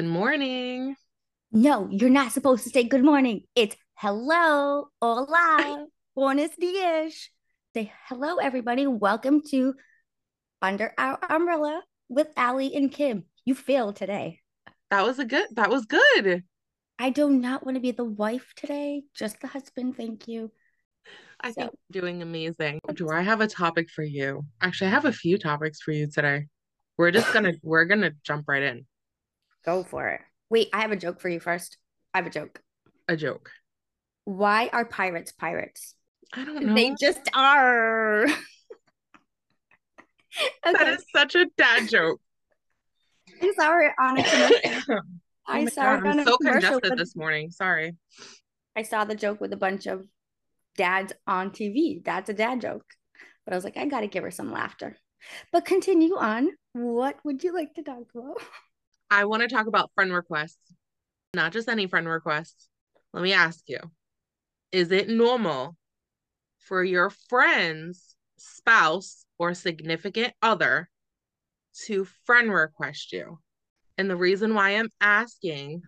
Good morning. No, you're not supposed to say good morning. It's hello, hola, buenos dias. Say hello, everybody. Welcome to Under Our Umbrella with Ali and Kim. You failed today. That was a good that was good. I do not want to be the wife today, just the husband. Thank you. I So- think you're doing amazing. Do I have a topic for you? Actually, I have a few topics for you today. We're just gonna we're gonna jump right in. Go for it. Wait, I have a joke for you first. I have a joke. A joke. Why are pirates pirates? I don't know. They just are. That okay. is such a dad joke. I'm sorry on a commercial. Oh I saw God, it on I'm a so commercial congested with- this morning. Sorry. I saw the joke with a bunch of dads on TV. That's a dad joke. But I was like, I gotta give her some laughter. But continue on. What would you like to talk about? I want to talk about friend requests. Not just any friend requests. Let me ask you. Is it normal for your friend's spouse or significant other to friend request you? And the reason why I'm asking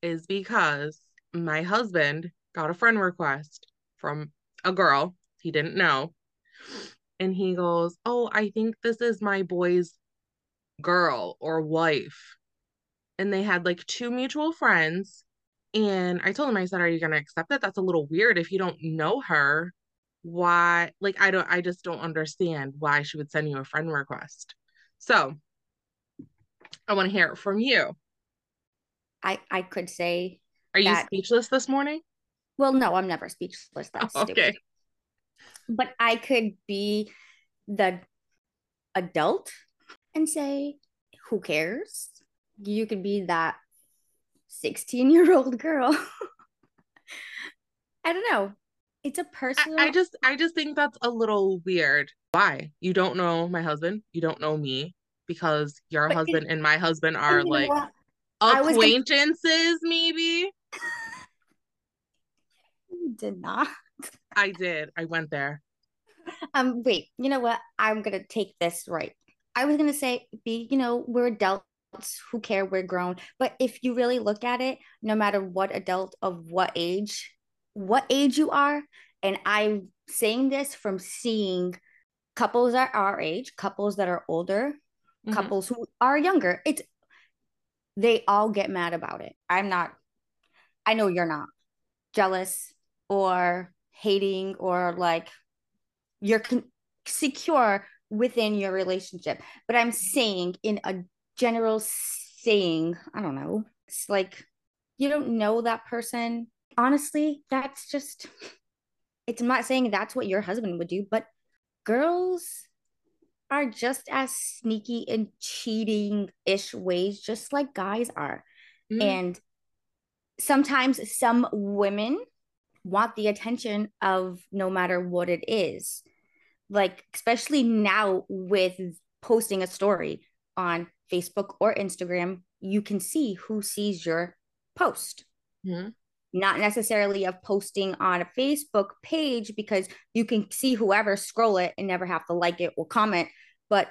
is because my husband got a friend request from a girl he didn't know. And he goes, Oh, I think this is my boy's girl or wife. And they had like two mutual friends. And I told him, I said, Are you going to accept it? That's a little weird if you don't know her. Why? Like, I don't, I just don't understand why she would send you a friend request. So I want to hear it from you. I I could say, Are you speechless this morning? well, no, I'm never speechless. That's Oh, stupid. okay. But I could be the adult and say, who cares? You could be that 16 year old girl. I don't know. It's a personal. I just, I just think that's a little weird. Why? You don't know my husband. You don't know me because your But it- husband and my husband are like what? I gonna- acquaintances, maybe. You did not. I did. I went there. Um, wait, you know what? I'm gonna take this right. I was gonna say, be, you know, we're adults who care, we're grown. But if you really look at it, no matter what adult of what age, what age you are, and I'm saying this from seeing couples that are our age, couples that are older, Mhm. couples who are younger, it's they all get mad about it. I'm not, I know you're not jealous or hating or like you're con- secure within your relationship. But I'm saying in a general saying, I don't know, it's like you don't know that person. Honestly, that's just it's not saying that's what your husband would do, but girls are just as sneaky and cheating ish ways, just like guys are. Mhm. And sometimes some women want the attention of no matter what it is. Like, especially now with posting a story on Facebook or Instagram, you can see who sees your post. Mhm. Not necessarily of posting on a Facebook page because you can see whoever scroll it and never have to like it or comment, but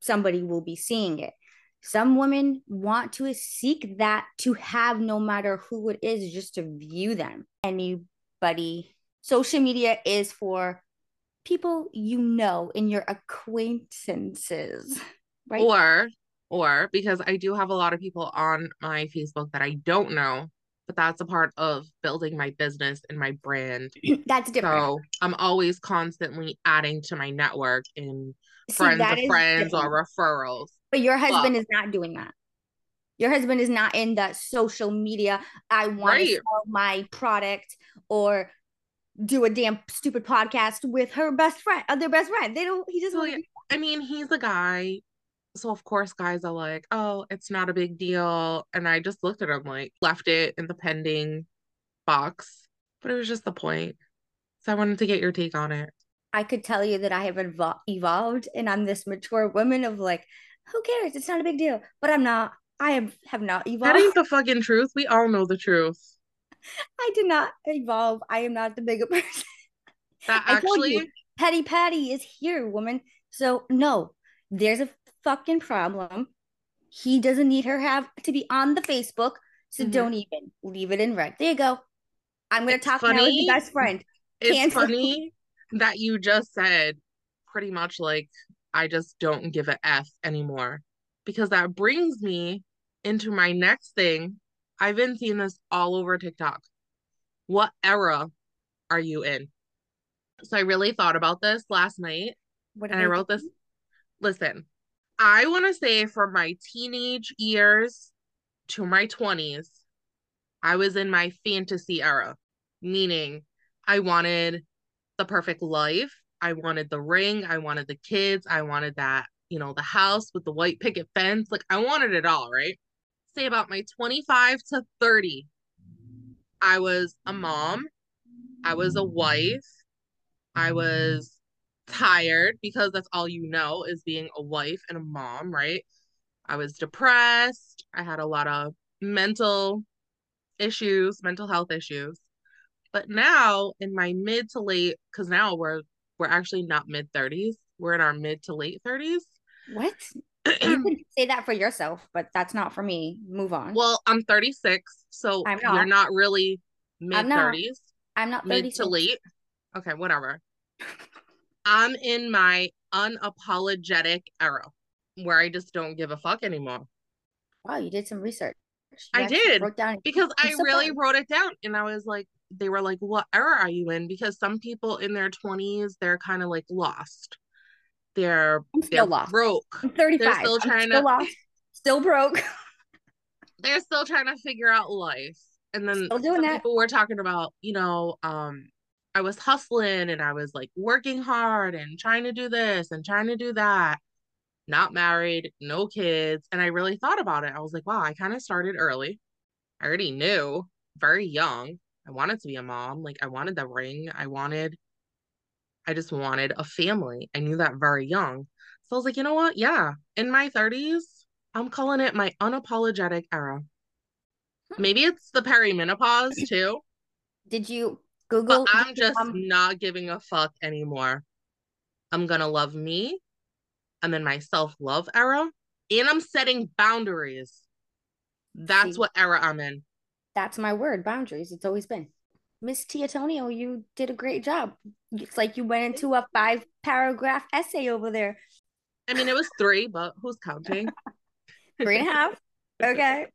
somebody will be seeing it. Some women want to seek that to have no matter who it is, just to view them. Anybody. Social media is for people you know in your acquaintances, right? Or, or because I do have a lot of people on my Facebook that I don't know, but that's a part of building my business and my brand. That's different. So I'm always constantly adding to my network and See, friends of friends different. or referrals. But your husband is not doing that. Your husband is not in the social media. I want to Right. sell my product or do a damn stupid podcast with her best friend, uh, their best friend. They don't. He doesn't. So, want yeah, to do I mean, he's a guy. So of course guys are like, oh, it's not a big deal. And I just looked at him like left it in the pending box. But it was just the point. So I wanted to get your take on it. I could tell you that I have evol- evolved and I'm this mature woman of like, who cares? It's not a big deal. But I'm not. I have have not evolved. That ain't the fucking truth. We all know the truth. I did not evolve. I am not the bigger person. That I told you. actually, Petty Patty is here, woman. So no, there's a fucking problem. He doesn't need her have to be on the Facebook. So Mhm. don't even leave it in red. There you go. I'm gonna It's talk now as funny. the best friend. It's Cancel. funny that you just said pretty much like I just don't give a F anymore. Because that brings me into my next thing. I've been seeing this all over TikTok. What era are you in? So I really thought about this last night What and I wrote this. Listen, I want to say from my teenage years to my 20s, I was in my fantasy era, meaning I wanted the perfect life. I wanted the ring. I wanted the kids. I wanted that, you know, the house with the white picket fence. Like, I wanted it all, right? Say about my 25 to 30, I was a mom. I was a wife. I was tired because that's all you know is being a wife and a mom, right? I was depressed. I had a lot of mental issues, mental health issues. But now in my mid to late, because now we're we're actually not mid 30s, we're in our mid to late 30s. What? You can say that for yourself, but that's not for me. Move on. well, I'm 36, so I'm you're not. not really mid I'm 30s, I'm not mid 36. to late. Okay, whatever. I'm in my unapologetic era where I just don't give a fuck anymore. Wow, you did some research. You I did, Wrote down because so really wrote it down and I was like, they were like, what era are you in? Because some people in their 20s, they're kind of like lost. They're I'm they're still lost. broke. I'm 35. still I'm trying still to- lost. Still broke. They're still trying to figure out life. And then Still doing that. people were talking about, you know, um, I was hustling and I was like working hard and trying to do this and trying to do that. Not married, no kids. And I really thought about it. I was like, wow, I kind of started early. I already knew very young. I wanted to be a mom. Like I wanted the ring. I wanted, I just wanted a family. I knew that very young. So I was like, you know what? Yeah. In my 30s, I'm calling it my unapologetic era. Maybe it's the perimenopause too, Did you but Google? I'm just um, not giving a fuck anymore. I'm gonna love me. I'm in my self-love era, and I'm setting boundaries. That's See. what era I'm in. that's my word, boundaries. It's always been. Miss Tiatonio, you did a great job. It's like you went into a five paragraph essay over there. I mean, it was three, but who's counting? Three and a half. Okay.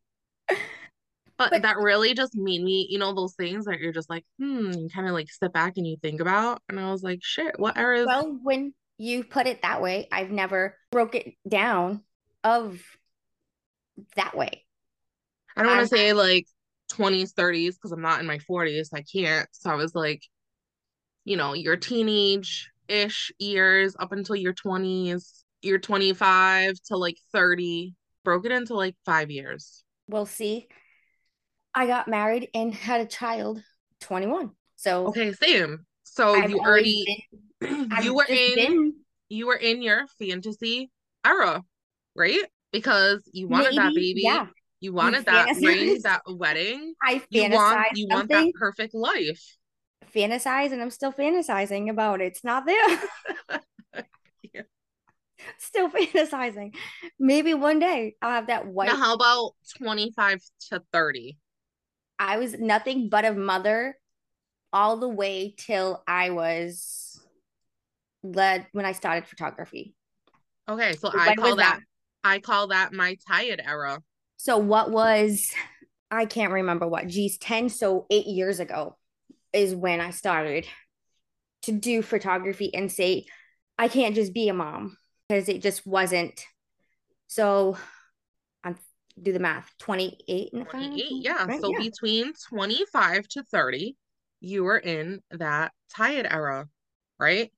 But, But- that really just made me, you know, those things that you're just like, hmm, you kind of like sit back and you think about. And I was like, shit, what era is Well, when you put it that way, I've never broke it down of that way. I don't want to say like 20s, 30s, because I'm not in my 40s. I can't. So I was like, you know, your teenage ish years up until your 20s, your 25 to like 30, broke it into like five years. Well, see, I got married and had a child 21. So Okay, same. So I've you already been, you were in been you were in your fantasy era, right? Because you wanted that baby, Yeah, you wanted that fantasized. ring, that wedding. I You want you want that perfect life. Fantasize, and I'm still fantasizing about it. It's not there. Yeah. Still fantasizing. Maybe one day I'll have that white. Now, how about 25 to 30? I was nothing but a mother all the way till I was led when I started photography. Okay, so When I call was that I call that my tired era. So what was I can't remember what. Geez, 10 so 8 years ago is when I started to do photography and say I can't just be a mom because it just wasn't. So I'm do the math. 28 in the 28, yeah. So yeah. between 25 to 30, you were in that tired era, right?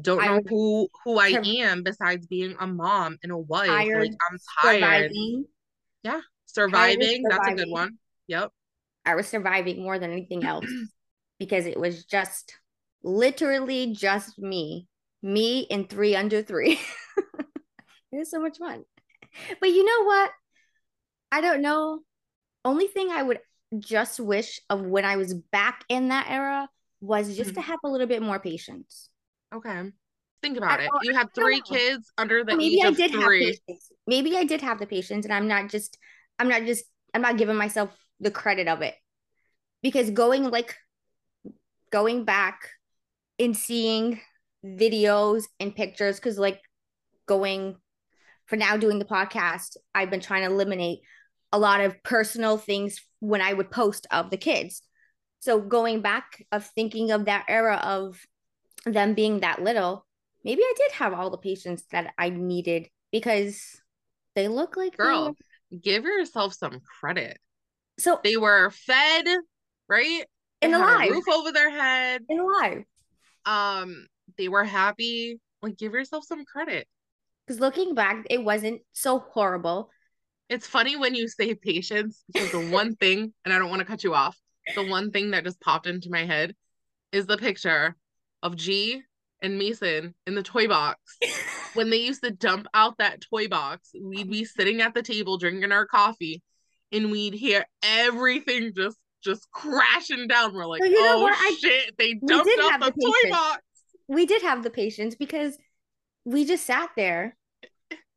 Don't I know who who I am besides being a mom and a wife. Like I'm tired. surviving. Surviving, that's a good one. Yep. I was surviving more than anything else because it was just literally just me, me and three under three. it was so much fun. But you know what? I don't know. Only thing I would just wish of when I was back in that era was just mm-hmm. to have a little bit more patience. Okay. Think about I it. You had three kids under the maybe age I of did three. have patience. Maybe I did have the patience, and I'm not just I'm not just I'm not giving myself the credit of it because going like going back and seeing videos and pictures because like going for now doing the podcast i've been trying to eliminate a lot of personal things when i would post of the kids so going back of thinking of that era of them being that little maybe i did have all the patience that i needed because they look like Girl, were- give yourself some credit. so They were fed, right? And alive roof over their head. and alive Um, they were happy. Like, give yourself some credit. because looking back it wasn't so horrible It's funny when you say patience because the one thing, and I don't want to cut you off, the one thing that just popped into my head is the picture of G and Mason in the toy box. When they used to dump out that toy box, we'd be sitting at the table drinking our coffee, and we'd hear everything just just crashing down. We're like, you know oh what? I- shit, they dumped out the the toy box. we did have the patience because we just sat there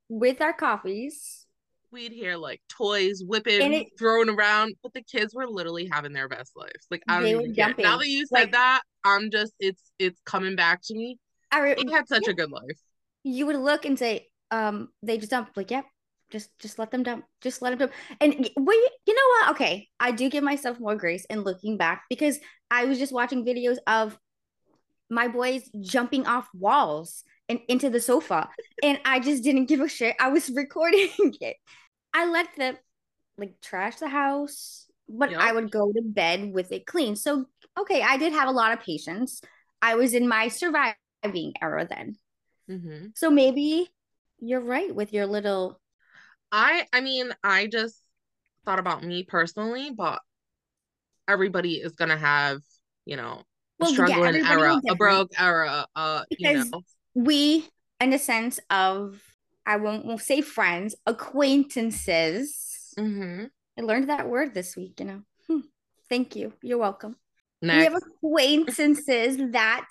with our coffees. We'd hear like toys whipping, it- thrown around, but the kids were literally having their best lives. Like I don't even care. Now that you said Like- that, I'm just it's it's coming back to me. I re- They had such a good life. you would look and say, um, they just dumped. Like, yep, just just let them dump. Just let them dump. And we, you know what? Okay, I do give myself more grace in looking back because I was just watching videos of my boys jumping off walls and into the sofa, and I just didn't give a shit. I was recording it. I let them like trash the house, but I would go to bed with it clean. So okay, I did have a lot of patience. I was in my surviving era then. hmm So maybe you're right with your little I I mean, I just thought about me personally, but everybody is gonna have, you know, Well, yeah, struggling everybody era, a broke era, uh, you Because- know. we in the sense of I won't, won't say friends, acquaintances. hmm I learned that word this week, you know. Hmm. Thank you. You're welcome. We have acquaintances that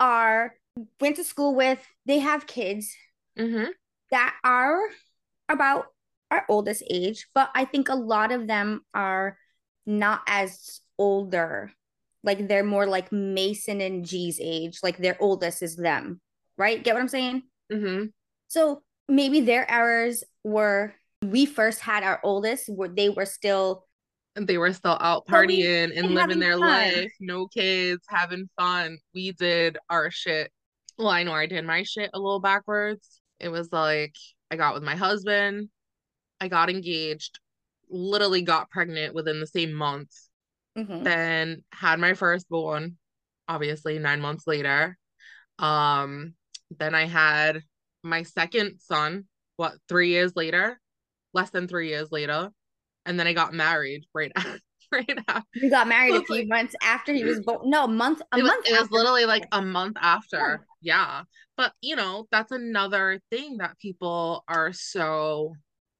are went to school with, they have kids hmm that are about our oldest age, but I think a lot of them are not as older. Like they're more like Mason and G's age, like their oldest is them, right? Get what I'm saying? hmm So maybe their errors were we first had our oldest where they were still They were still out partying and and living their fun. life, no kids, having fun. We did our shit. Well, I know I did my shit a little backwards. It was like I got with my husband, I got engaged, literally got pregnant within the same month, Mhm. then had my firstborn, obviously nine months later. Um, then I had my second son, what, three years later? Less than three years later. And then I got married right after, right after. we got married a few like- months after he was born. No, month a It was, month it was literally like a month after. Yeah. But you know, that's another thing that people are so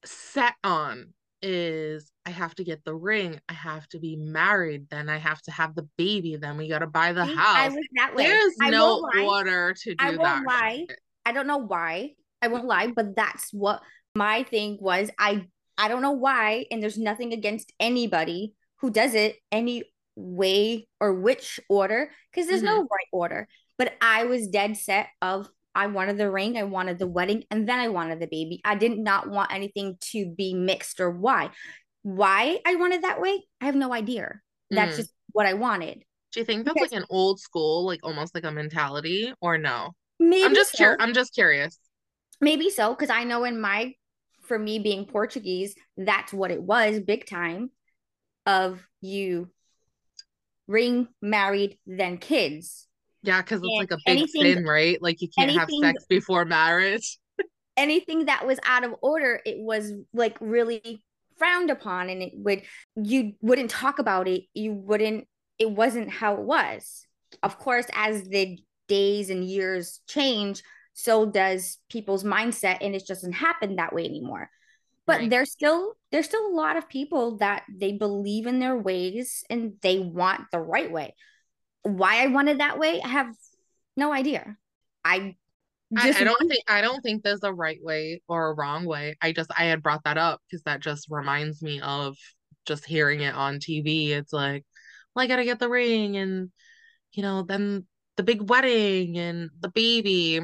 set on is I have to get the ring, I have to be married, then I have to have the baby, then we gotta buy the house. That. There's I no order to do I that. won't lie. I don't know why. I won't lie, but that's what my thing was. I I don't know why, and there's nothing against anybody who does it any way or which order, because there's no mm-hmm. right order. But I was dead set of I wanted the ring, I wanted the wedding, and then I wanted the baby. I did not want anything to be mixed or why. Why I wanted that way, I have no idea. That's Mm. just what I wanted. Do you think that's Because- like an old school, like almost like a mentality, or no? Maybe I'm just so. cur- I'm just curious. Maybe so, because I know in my, for me being Portuguese, that's what it was big time of you ring, married, then kids. Yeah, because it's like a big sin, right? Like you can't have sex before marriage. Anything that was out of order, it was like really frowned upon, and it would, you wouldn't talk about it. You wouldn't, it wasn't how it was. Of course, as the days and years change, so does people's mindset, and it doesn't happen that way anymore. but Right. there's still there's still a lot of people that they believe in their ways and they want the right way why i wanted that way i have no idea i I, I, don't think I don't think there's a right way or a wrong way. I just I had brought that up because that just reminds me of just hearing it on TV. It's like, well, I gotta get the ring and you know, then the big wedding and the baby.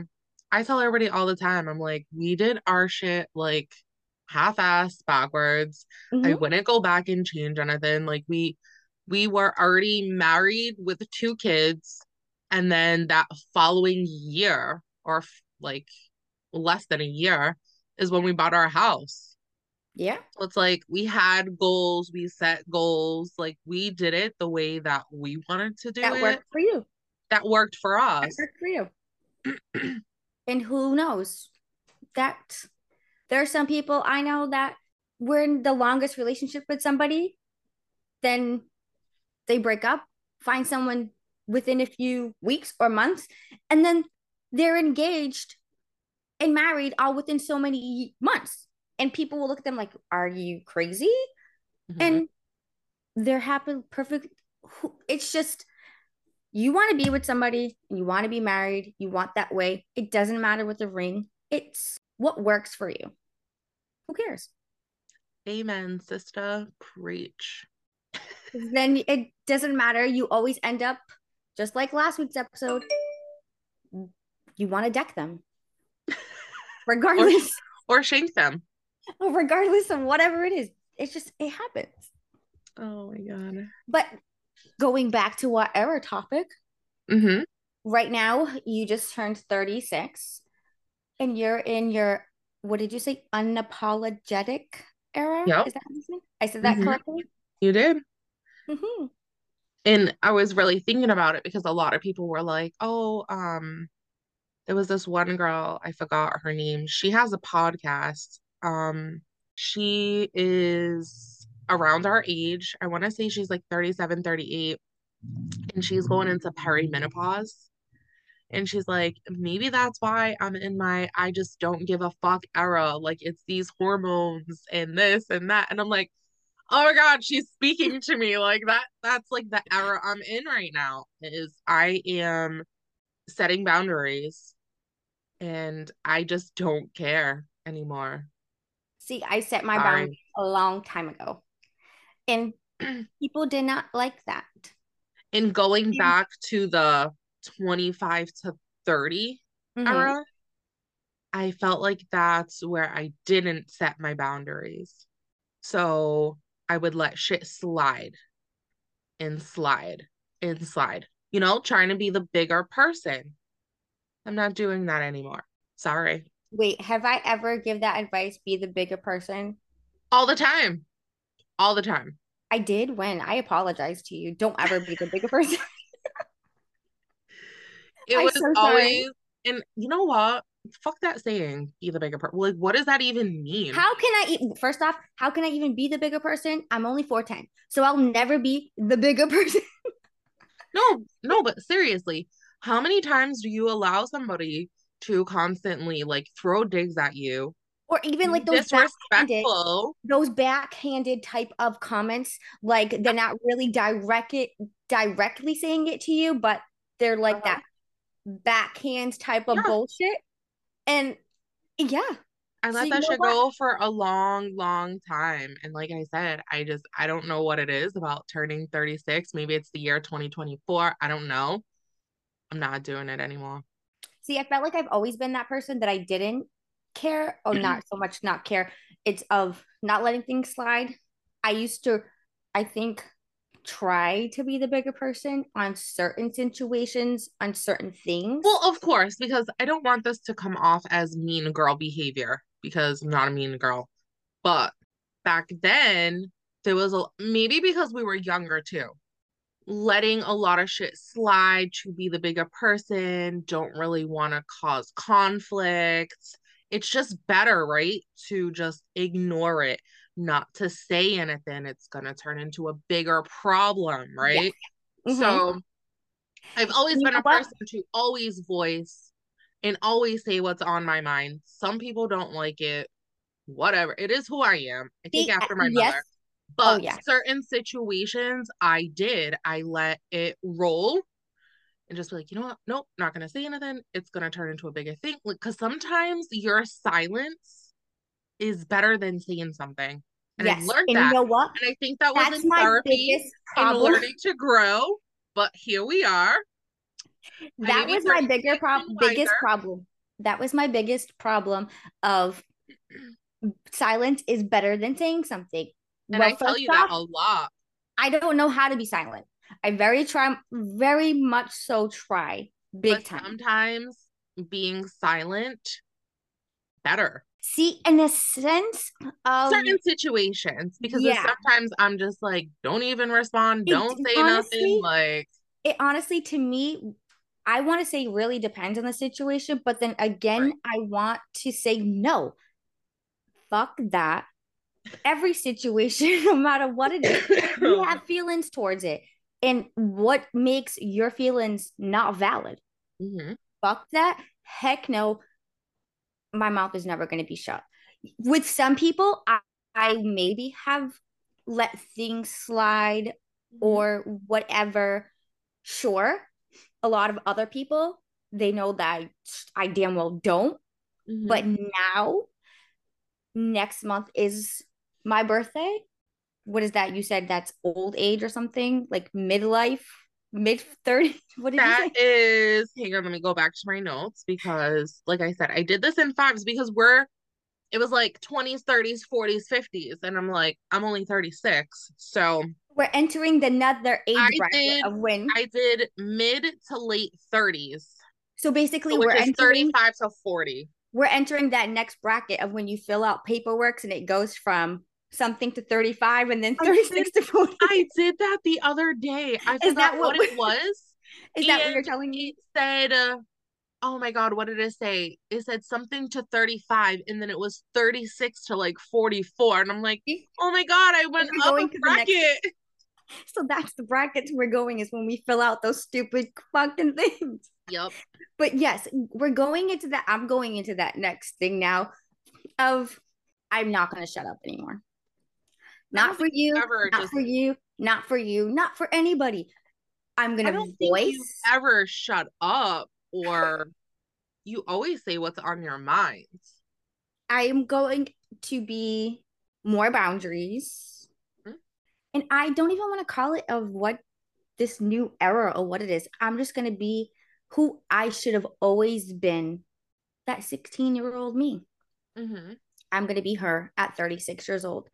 I tell everybody all the time, I'm like, we did our shit like half-ass backwards. Mm-hmm. I wouldn't go back and change anything. Like we we were already married with two kids and then that following year or like less than a year is when we bought our house. Yeah. So it's like we had goals, we set goals, like we did it the way that we wanted to do that it. That worked for you. That worked for us. That worked for you. and who knows? That there are some people I know that were in the longest relationship with somebody, then they break up, find someone within a few weeks or months, and then they're engaged and married all within so many months. And people will look at them like, Are you crazy? Mm-hmm. And they're happy, perfect. It's just, you want to be with somebody and you want to be married, you want that way. It doesn't matter with the ring, it's what works for you. Who cares? Amen, sister. Preach. Then it doesn't matter. You always end up just like last week's episode. You want to deck them, regardless, or, or shank them, regardless of whatever it is. It's just it happens. Oh my god! But going back to whatever topic, mm-hmm. right now you just turned thirty six, and you're in your what did you say unapologetic era? Yep. Is that what I said that mm-hmm. correctly? You did. Mm-hmm. And I was really thinking about it because a lot of people were like, "Oh, um, there was this one girl, I forgot her name. She has a podcast. Um, she is around our age. I want to say she's like 37, 38, and she's going into perimenopause. And she's like, maybe that's why I'm in my I just don't give a fuck era. Like it's these hormones and this and that. And I'm like, oh my god she's speaking to me. Like that that's like the era i'm in right now is i am setting boundaries and i just don't care anymore. See i set my boundaries a long time ago. And people did not like that. In going and- back to the 25 to 30 mm-hmm. era i felt like that's where i didn't set my boundaries. So I would let shit slide and slide and slide, you know, trying to be the bigger person. I'm not doing that anymore. Sorry. Wait, have I ever give that advice? Be the bigger person? All the time. All the time. I did when I apologize to you. Don't ever be the bigger person. it I'm was so always, and you know what? Fuck that saying be the bigger person like what does that even mean? How can i first off how can i even be the bigger person? I'm only 410 so i'll never be the bigger person. No no but seriously how many times do you allow somebody to constantly like throw digs at you? Or even like those backhanded, those backhanded type of comments like they're not really direct it directly saying it to you but they're like uh-huh. that backhand type of yeah. bullshit and yeah. I let so that shit go for a long, long time. And like I said, I just I don't know what it is about turning 36. Maybe it's the year 2024. I don't know. I'm not doing it anymore. See, I felt like I've always been that person that I didn't care, or mm-hmm. not so much not care. It's of not letting things slide. I used to, I think, try to be the bigger person on certain situations, on certain things. Well, of course, because I don't want this to come off as mean girl behavior because I'm not a mean girl. But back then, there was a maybe because we were younger too, letting a lot of shit slide to be the bigger person, don't really want to cause conflict. It's just better, right? To just ignore it not to say anything, it's going to turn into a bigger problem, right? Yeah. Mm-hmm. So I've always you been a person to always voice and always say what's on my mind. Some people don't like it. Whatever. It is who I am. I take after my yes. mother. Oh, but oh, yeah. certain situations I did, I let it roll and just be like, you know what? Nope, not gonna say anything. It's gonna turn into a bigger thing. Like, cause sometimes your silence is better than saying something. And yes. I've learned and that. you know what? And I think that was That's in my therapy biggest and learning to grow. But here we are. that was my bigger problem biggest problem that was my biggest problem of silence is better than saying something And well I tell you that a lot. i don't know how to be silent i very try very much so try big but time sometimes being silent better. see in a sense of Certain situations. Because yeah. sometimes I'm just like, don't even respond, It- don't say honestly, nothing. Like it honestly to me i want to say really depends on the situation but then again Right. i want to say no fuck that every situation no matter what it is you have feelings towards it and what makes your feelings not valid Mhm. fuck that heck no my mouth is never going to be shut. With some people I, I maybe have let things slide or whatever. Sure a lot of other people they know that i, I damn well don't Mhm. but now next month is my birthday. What is that? You said that's old age or something? Like midlife mid 30 what did That you say is, hang on, let me go back to my notes because, like I said, I did this in fives because we're, it was like 20s, 30s, 40s, 50s. And I'm like, I'm only 36. So we're entering the another age I bracket did- of when I did mid to late 30s, so basically which we're entering 35 to 40. we're entering that next bracket of when you fill out paperwork and it goes from something to 35 and then I 36 to 40 I did that the other day. I forgot that what, what it was. is that what you're telling me It said, uh, oh my God, what did it say? It said something to 35 and then it was 36 to like 44. And I'm like, oh my God, I went up a next- bracket. so that's the brackets we're going is when we fill out those stupid fucking things Yep. but yes we're going into that i'm going into that next thing now of i'm not going to shut up anymore not for you ever not just- for you not for you not for anybody i'm going to don't think you voice ever shut up or you always say what's on your mind. I am going to be more boundaries. Mhm. And I don't even want to call it of what this new era or what it is. I'm just going to be who I should have always been that 16 year old me. Mm-hmm. I'm going to be her at 36 years old.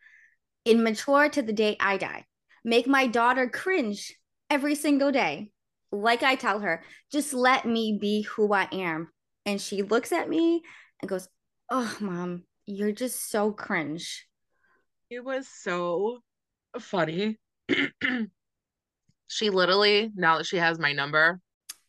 Immature to the day I die. Make my daughter cringe every single day. Like I tell her, just let me be who I am. And she looks at me and goes, Oh, mom, you're just so cringe. It was so funny. she literally, now that she has my number,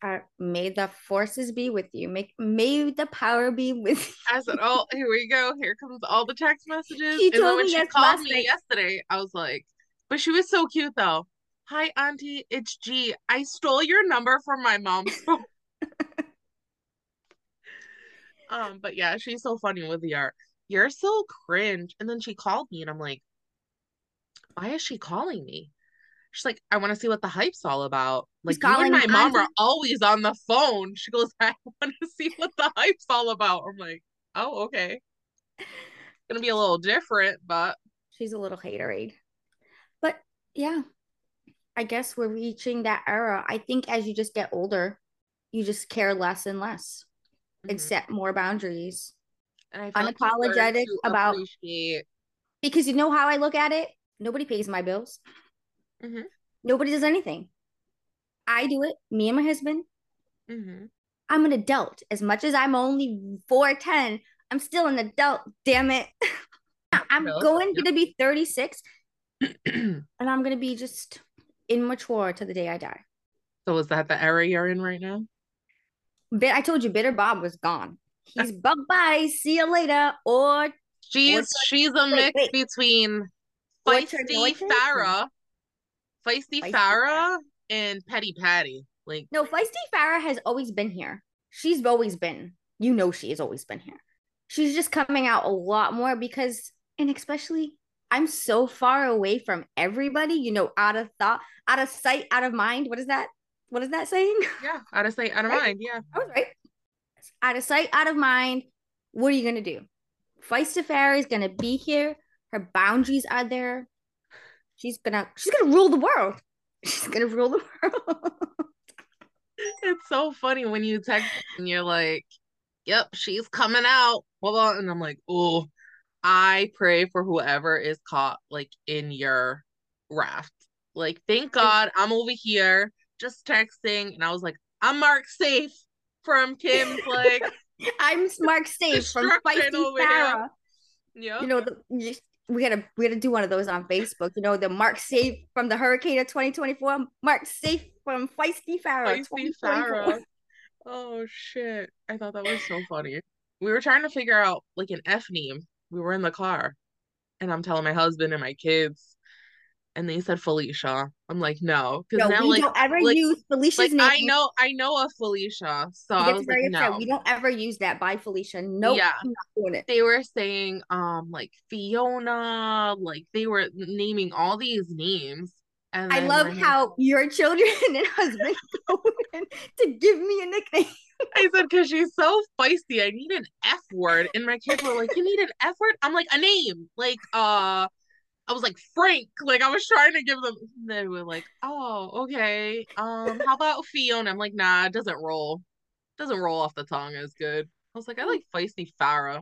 Uh, may the forces be with you. Make may the power be with you. I said, "Oh, here we go. Here comes all the text messages." She and then told when me she yes called me night. yesterday, I was like, "But she was so cute, though." Hi, Auntie. It's G. I stole your number from my mom's phone. um, but yeah, she's so funny with the art. You're so cringe. And then she called me, and I'm like, "Why is she calling me?" She's like, "I want to see what the hype's all about." Like you and my mom are always on the phone. She goes, "I want to see what the hype's all about." I'm like, "Oh, okay." gonna be a little different, but She's a little haterade. But yeah, I guess we're reaching that era. I think as you just get older, you just care less and less and Mhm. set more boundaries. and I feel like unapologetic to about- appreciate. Because you know how I look at it? Nobody pays my bills. Mhm. Nobody does anything. I do it, me and my husband. Mhm. I'm an adult. As much as I'm only 4'10, I'm still an adult, damn it. I'm Adult, going yep. to be 36 and I'm going to be just immature to the day I die. so is that the era you're in right now? But I told you, Bitter Bob was gone. He's bye bye, see you later. Or She's she's a wait, mix wait. between Or feisty? Farah, feisty Feisty Farah, and petty Patty. Like no, Feisty Farah has always been here. She's always been. You know, she has always been here. She's just coming out a lot more because, and especially, I'm so far away from everybody. You know, out of thought, out of sight, out of mind. What is that? What is that saying? Yeah, out of sight, out of Right? mind. Yeah. I was right. Out of sight, out of mind. What are you gonna do? Feisty Farah is gonna be here. Her boundaries are there. She's gonna she's gonna rule the world. She's gonna rule the world. It's so funny when you text and you're like, "Yep, she's coming out." Blah, blah, and I'm like, "Oh, I pray for whoever is caught like in your raft. Like, thank God I'm over here just texting." And I was like, "I'm marked safe from Kim's like, I'm Mark Safe from Feisty over yeah, You know, the, we gotta we gotta do one of those on Facebook. You know, the Mark Safe from the Hurricane of 2024. Mark Safe from Feisty Farah. Feisty 2024. Farah. Oh shit. I thought that was so funny. We were trying to figure out like an F name. We were in the car and I'm telling my husband and my kids and they said Felicia. I'm like, no. Because No, now we like don't ever like- use Felicia's like name. I know I know a Felicia. So I was like, upset. no. We don't ever use that by Felicia. Nope, Yeah. Not doing it. They were saying um like Fiona, like they were naming all these names. And I love how your children and husband to give me a nickname. I said, because she's so feisty. I need an F word. And my kids were like, You need an F word? I'm like, a name. Like, uh, I was like, Frank. Like, I was trying to give them, they were like, Oh, okay. Um, how about Fiona? I'm like, Nah, it doesn't roll. doesn't roll off the tongue as good. I was like, I like feisty Farah.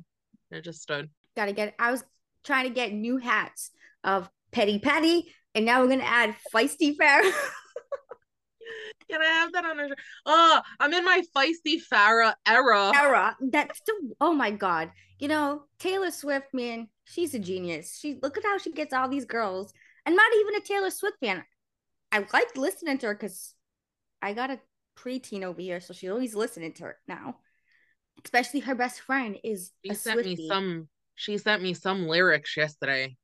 It just stood. Gotta get. I was trying to get new hats of Petty Petty, and now we're gonna add Feisty Farah. Can I have that on a shirt? Oh, I'm in my feisty Farah era. era. That's the Oh my god. You know Taylor Swift, man, she's a genius. She look at how she gets all these girls. I'm not even a Taylor Swift fan. I like listening to her because I got a preteen over here, so she's always listening to her now. Especially her best friend is She sent Swiftie. me some she sent me some lyrics yesterday.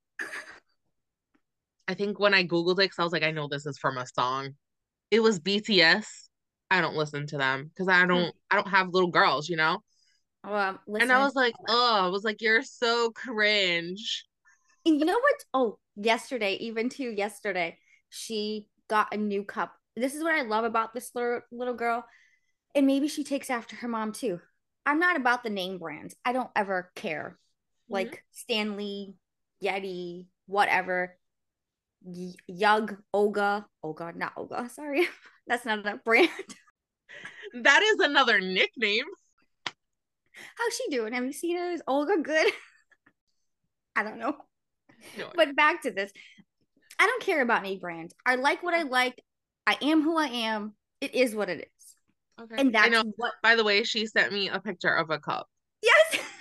I think when I Googled it, because I was like, I know this is from a song. It was BTS. I don't listen to them because I mm. don't I don't have little girls, you know? Um, And I was like, oh, I was like, you're so cringe. And you know what? Oh, yesterday, even too, yesterday, she got a new cup. This is what I love about this little, little girl. And maybe she takes after her mom too. I'm not about the name brands. I don't ever care. Like Stanley, Yeti, whatever. Y- Yug, Oga. Oh God, not Oga. Sorry. That's not a brand. That is another nickname. How's she doing? Have you seen her? Is Olga good? I don't know. No, But back to this. I don't care about any brand. I like what I mm. like. I am who I am. It is what it is. okay. And I uh, that's know. what By the way, she sent me a picture of a cup. yes.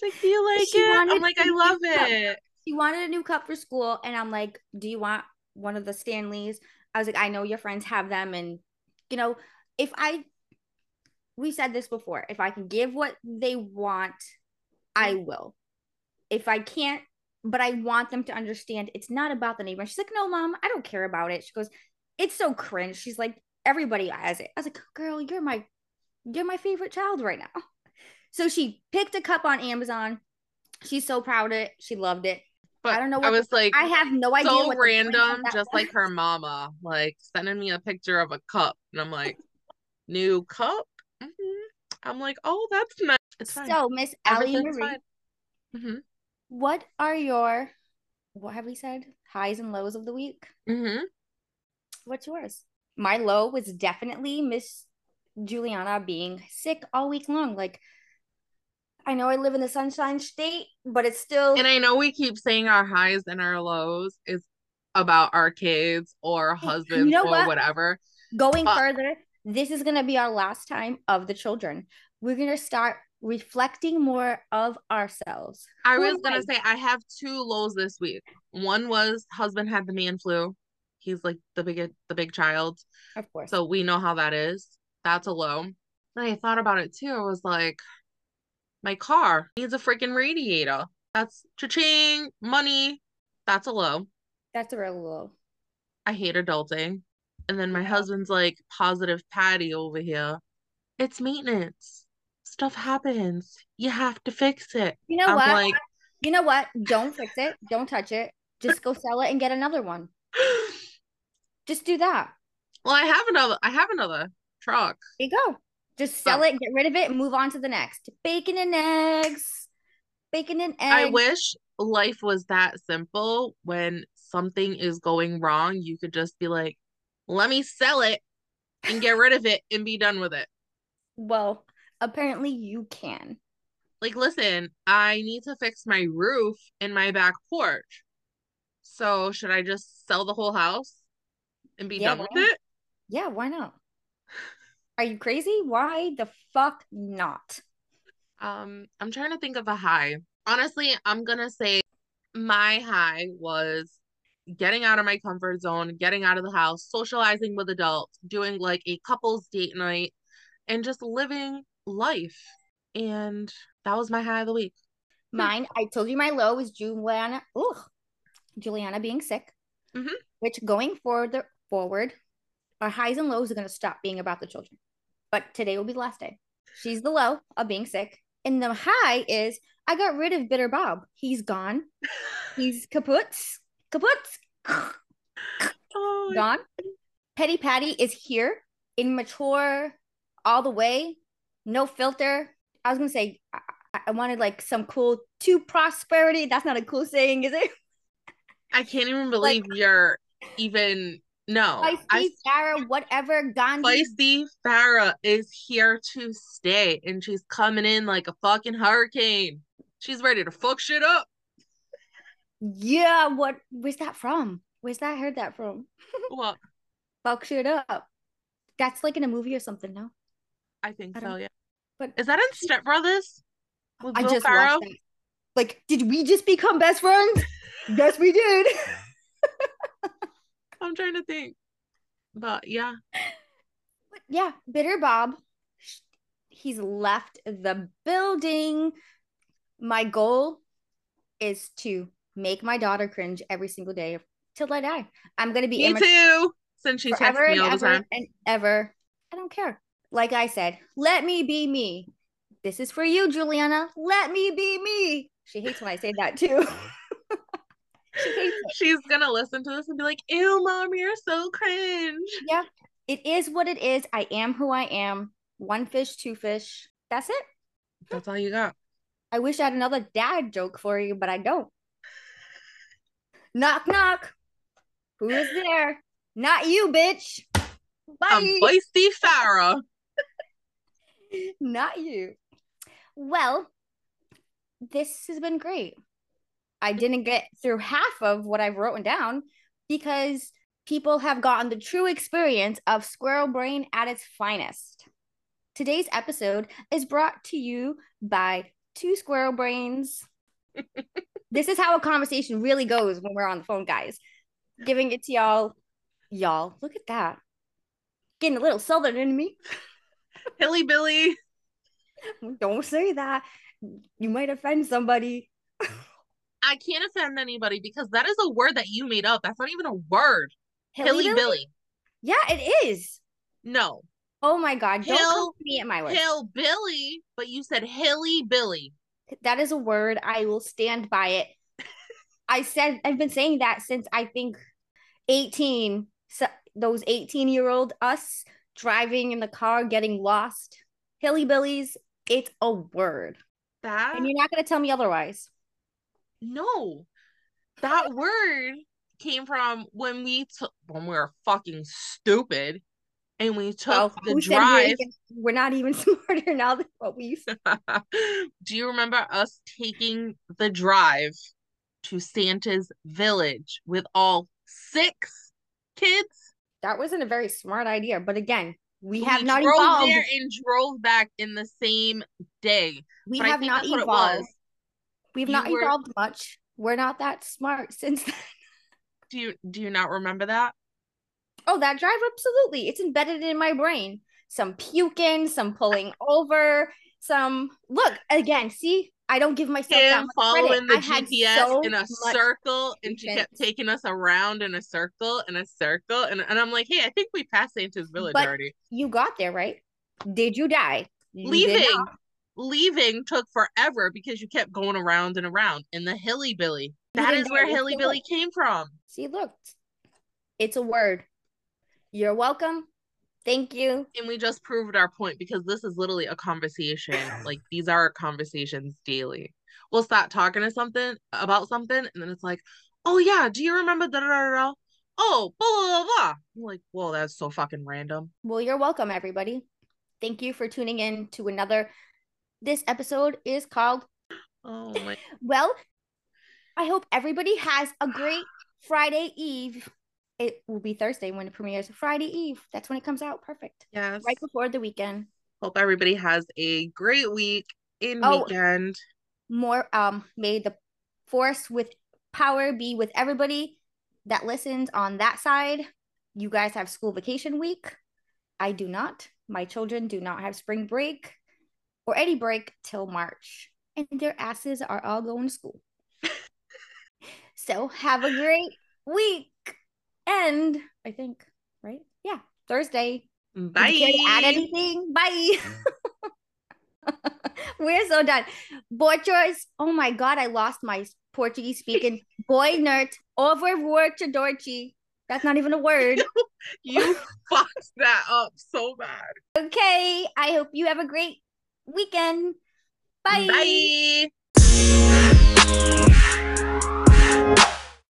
Like, do you like She it? I'm like, I love cup. it. she wanted a new cup for school. And I'm like, Do you want one of the Stanleys? I was like, I know your friends have them. And you know, if I we said this before, if I can give what they want, I mm-hmm. will. If I can't, but I want them to understand it's not about the neighbor. She's like, No, mom, I don't care about it. She goes, It's so cringe. She's like, everybody has it. I was like, girl, you're my you're my favorite child right now. So she picked a cup on Amazon. She's so proud of it. She loved it. But I don't know I was like, I have no idea. so what the point of random, just was. like her mama, like sending me a picture of a cup, and I'm like, new cup. I'm like, oh, that's nice. It's fine. So, Miss Everything's Marie, fine. hmm what are your what have we said? Highs and lows of the week? hmm What's yours? My low was definitely Miss Juliana being sick all week long. Like, I know I live in the Sunshine State, but it's still And I know we keep saying our highs and our lows is about our kids or husbands know or what? whatever. going but- further. This is gonna be our last time of the children. We're gonna start reflecting more of ourselves. I Who was gonna say I have two lows this week. One was husband had the man flu. He's like the big the big child. Of course. So we know how that is. That's a low. Then I thought about it too. I was like, my car needs a freaking radiator. That's cha-ching, money. That's a low. that's a real low. I hate adulting. And then my husband's like, positive Patty over here. It's maintenance. Stuff happens. You have to fix it. You know I'm what? like, You know what? Don't fix it. Don't touch it. Just go sell it and get another one. Just do that. Well, I have another. I have another truck. There you go. Just sell Oh. it, get rid of it, and move on to the next. Bacon and eggs. Bacon and eggs. I wish life was that simple. When something is going wrong, you could just be like, "Let me sell it and get rid of it and be done with it." Well, apparently you can. Like, listen, I need to fix my roof in my back porch. So, should I just sell the whole house and be Yeah, done with not? it? Yeah, why not? Are you crazy? Why the fuck not? Um, I'm trying to think of a high. Honestly, I'm gonna say my high was getting out of my comfort zone, getting out of the house, socializing with adults, doing like a couples date night, and just living life. And that was my high of the week. Mine, I told you my low was Juliana. Ugh, Juliana being sick. Mhm. Which going forward, forward, our highs and lows are gonna stop being about the children. But today will be the last day. She's the low of being sick, and the high is I got rid of Bitter Bob. He's gone. He's kaput, kaput, Oh, gone. Petty Patty is here, immature, all the way, no filter. I was gonna say I, I- wanted like some cool to prosperity. That's not a cool saying, is it? I can't even believe you're even no. Feisty, I Farrah, whatever, Gandhi. Feisty Farah is here to stay and she's coming in like a fucking hurricane. She's ready to fuck shit up. Yeah, what? Where's that from? Where's that? I heard that from? Well, Fuck shit up. That's like in a movie or something, no? I think I so, don't- yeah. But Is that in Step Brothers? With I Will just watched that. Like, did we just become best friends? yes, we did. I'm trying to think. But yeah. But yeah, Bitter Bob, he's left the building. My goal is to make my daughter cringe every single day till I die. I'm gonna be Me immature too. Since she texts me all the ever time. and ever. I don't care. Like I said, let me be me. This is for you, Juliana. Let me be me. She hates when I say that too. she. She's gonna listen to this and be like, ew, mom, you're so cringe. Yeah, it is what it is. I am who I am. One fish, two fish. That's it. That's all you got. I wish I had another dad joke for you, but I don't. Knock, knock. Who is there? Not you, bitch. Bye. I'm Feisty Farah. Not you. Well, this has been great. I didn't get through half of what I've written down because people have gotten the true experience of squirrel brain at its finest. Today's episode is brought to you by two squirrel brains. this is how a conversation really goes when we're on the phone, guys. Giving it to y'all. Y'all, look at that. Getting a little southern in me. Hilly Billy. Don't say that. You might offend somebody. I can't offend anybody because that is a word that you made up. That's not even a word. Hilly Hilly Billy. Yeah, it is. No. Oh my god, don't Hill- come to me at my word. Hillbilly, but you said Hilly Billy. That is a word. I will stand by it. I said I've been saying that since I think 18. So those 18 year old us driving in the car getting lost. Hilly billies, it's a word. That And you're not gonna tell me otherwise. no. That word came from when we took when we were fucking stupid and we took the drive. we're not even smarter now than what we used to. Do you remember us taking the drive to Santa's village with all six kids? That wasn't a very smart idea, but again, we have not drove evolved. there and drove back in the same day. we but have not that's what it evolved. We've You not were- evolved much. We're not that smart since then. Do you do you not remember that? Oh, that drive, absolutely. It's embedded in my brain. Some puking, some pulling over, some look again. See, I don't give myself that Him much following credit. the I had GPS so in a circle, and she kept taking us around in a circle, in a circle, and, and I'm like, hey, I think we passed Santa's village But already. You got there, right? Did you die? You Leaving, leaving took forever because you kept going around and around in the hilly billy. That is where hilly billy came from. See, look, it's a word. You're welcome. Thank you. And we just proved our point because this is literally a conversation. like these are conversations daily. We'll start talking to something about something, and then it's like, oh yeah, do you remember da da da da? Oh, blah blah blah. I'm like, whoa, that's so fucking random. Well, you're welcome, everybody. Thank you for tuning in to another. This episode is called. Oh my. Well, I hope everybody has a great Friday Eve. It will be Thursday when it premieres. Friday Eve. That's when it comes out. Perfect. Yes. Right before the weekend. Hope everybody has a great week in Oh. weekend. More um may the force with power be with everybody that listens on that side. You guys have school vacation week. I do not. My children do not have spring break or any break till March. And their asses are all going to school. so have a great week. And I think, right? Yeah, Thursday. Bye. add anything? Bye. We're so done. Bochos. Oh my god, I lost my Portuguese speaking. Boy nerd over Dorchi. That's not even a word. You fucked that up so bad. Okay. I hope you have a great weekend. Bye. Bye.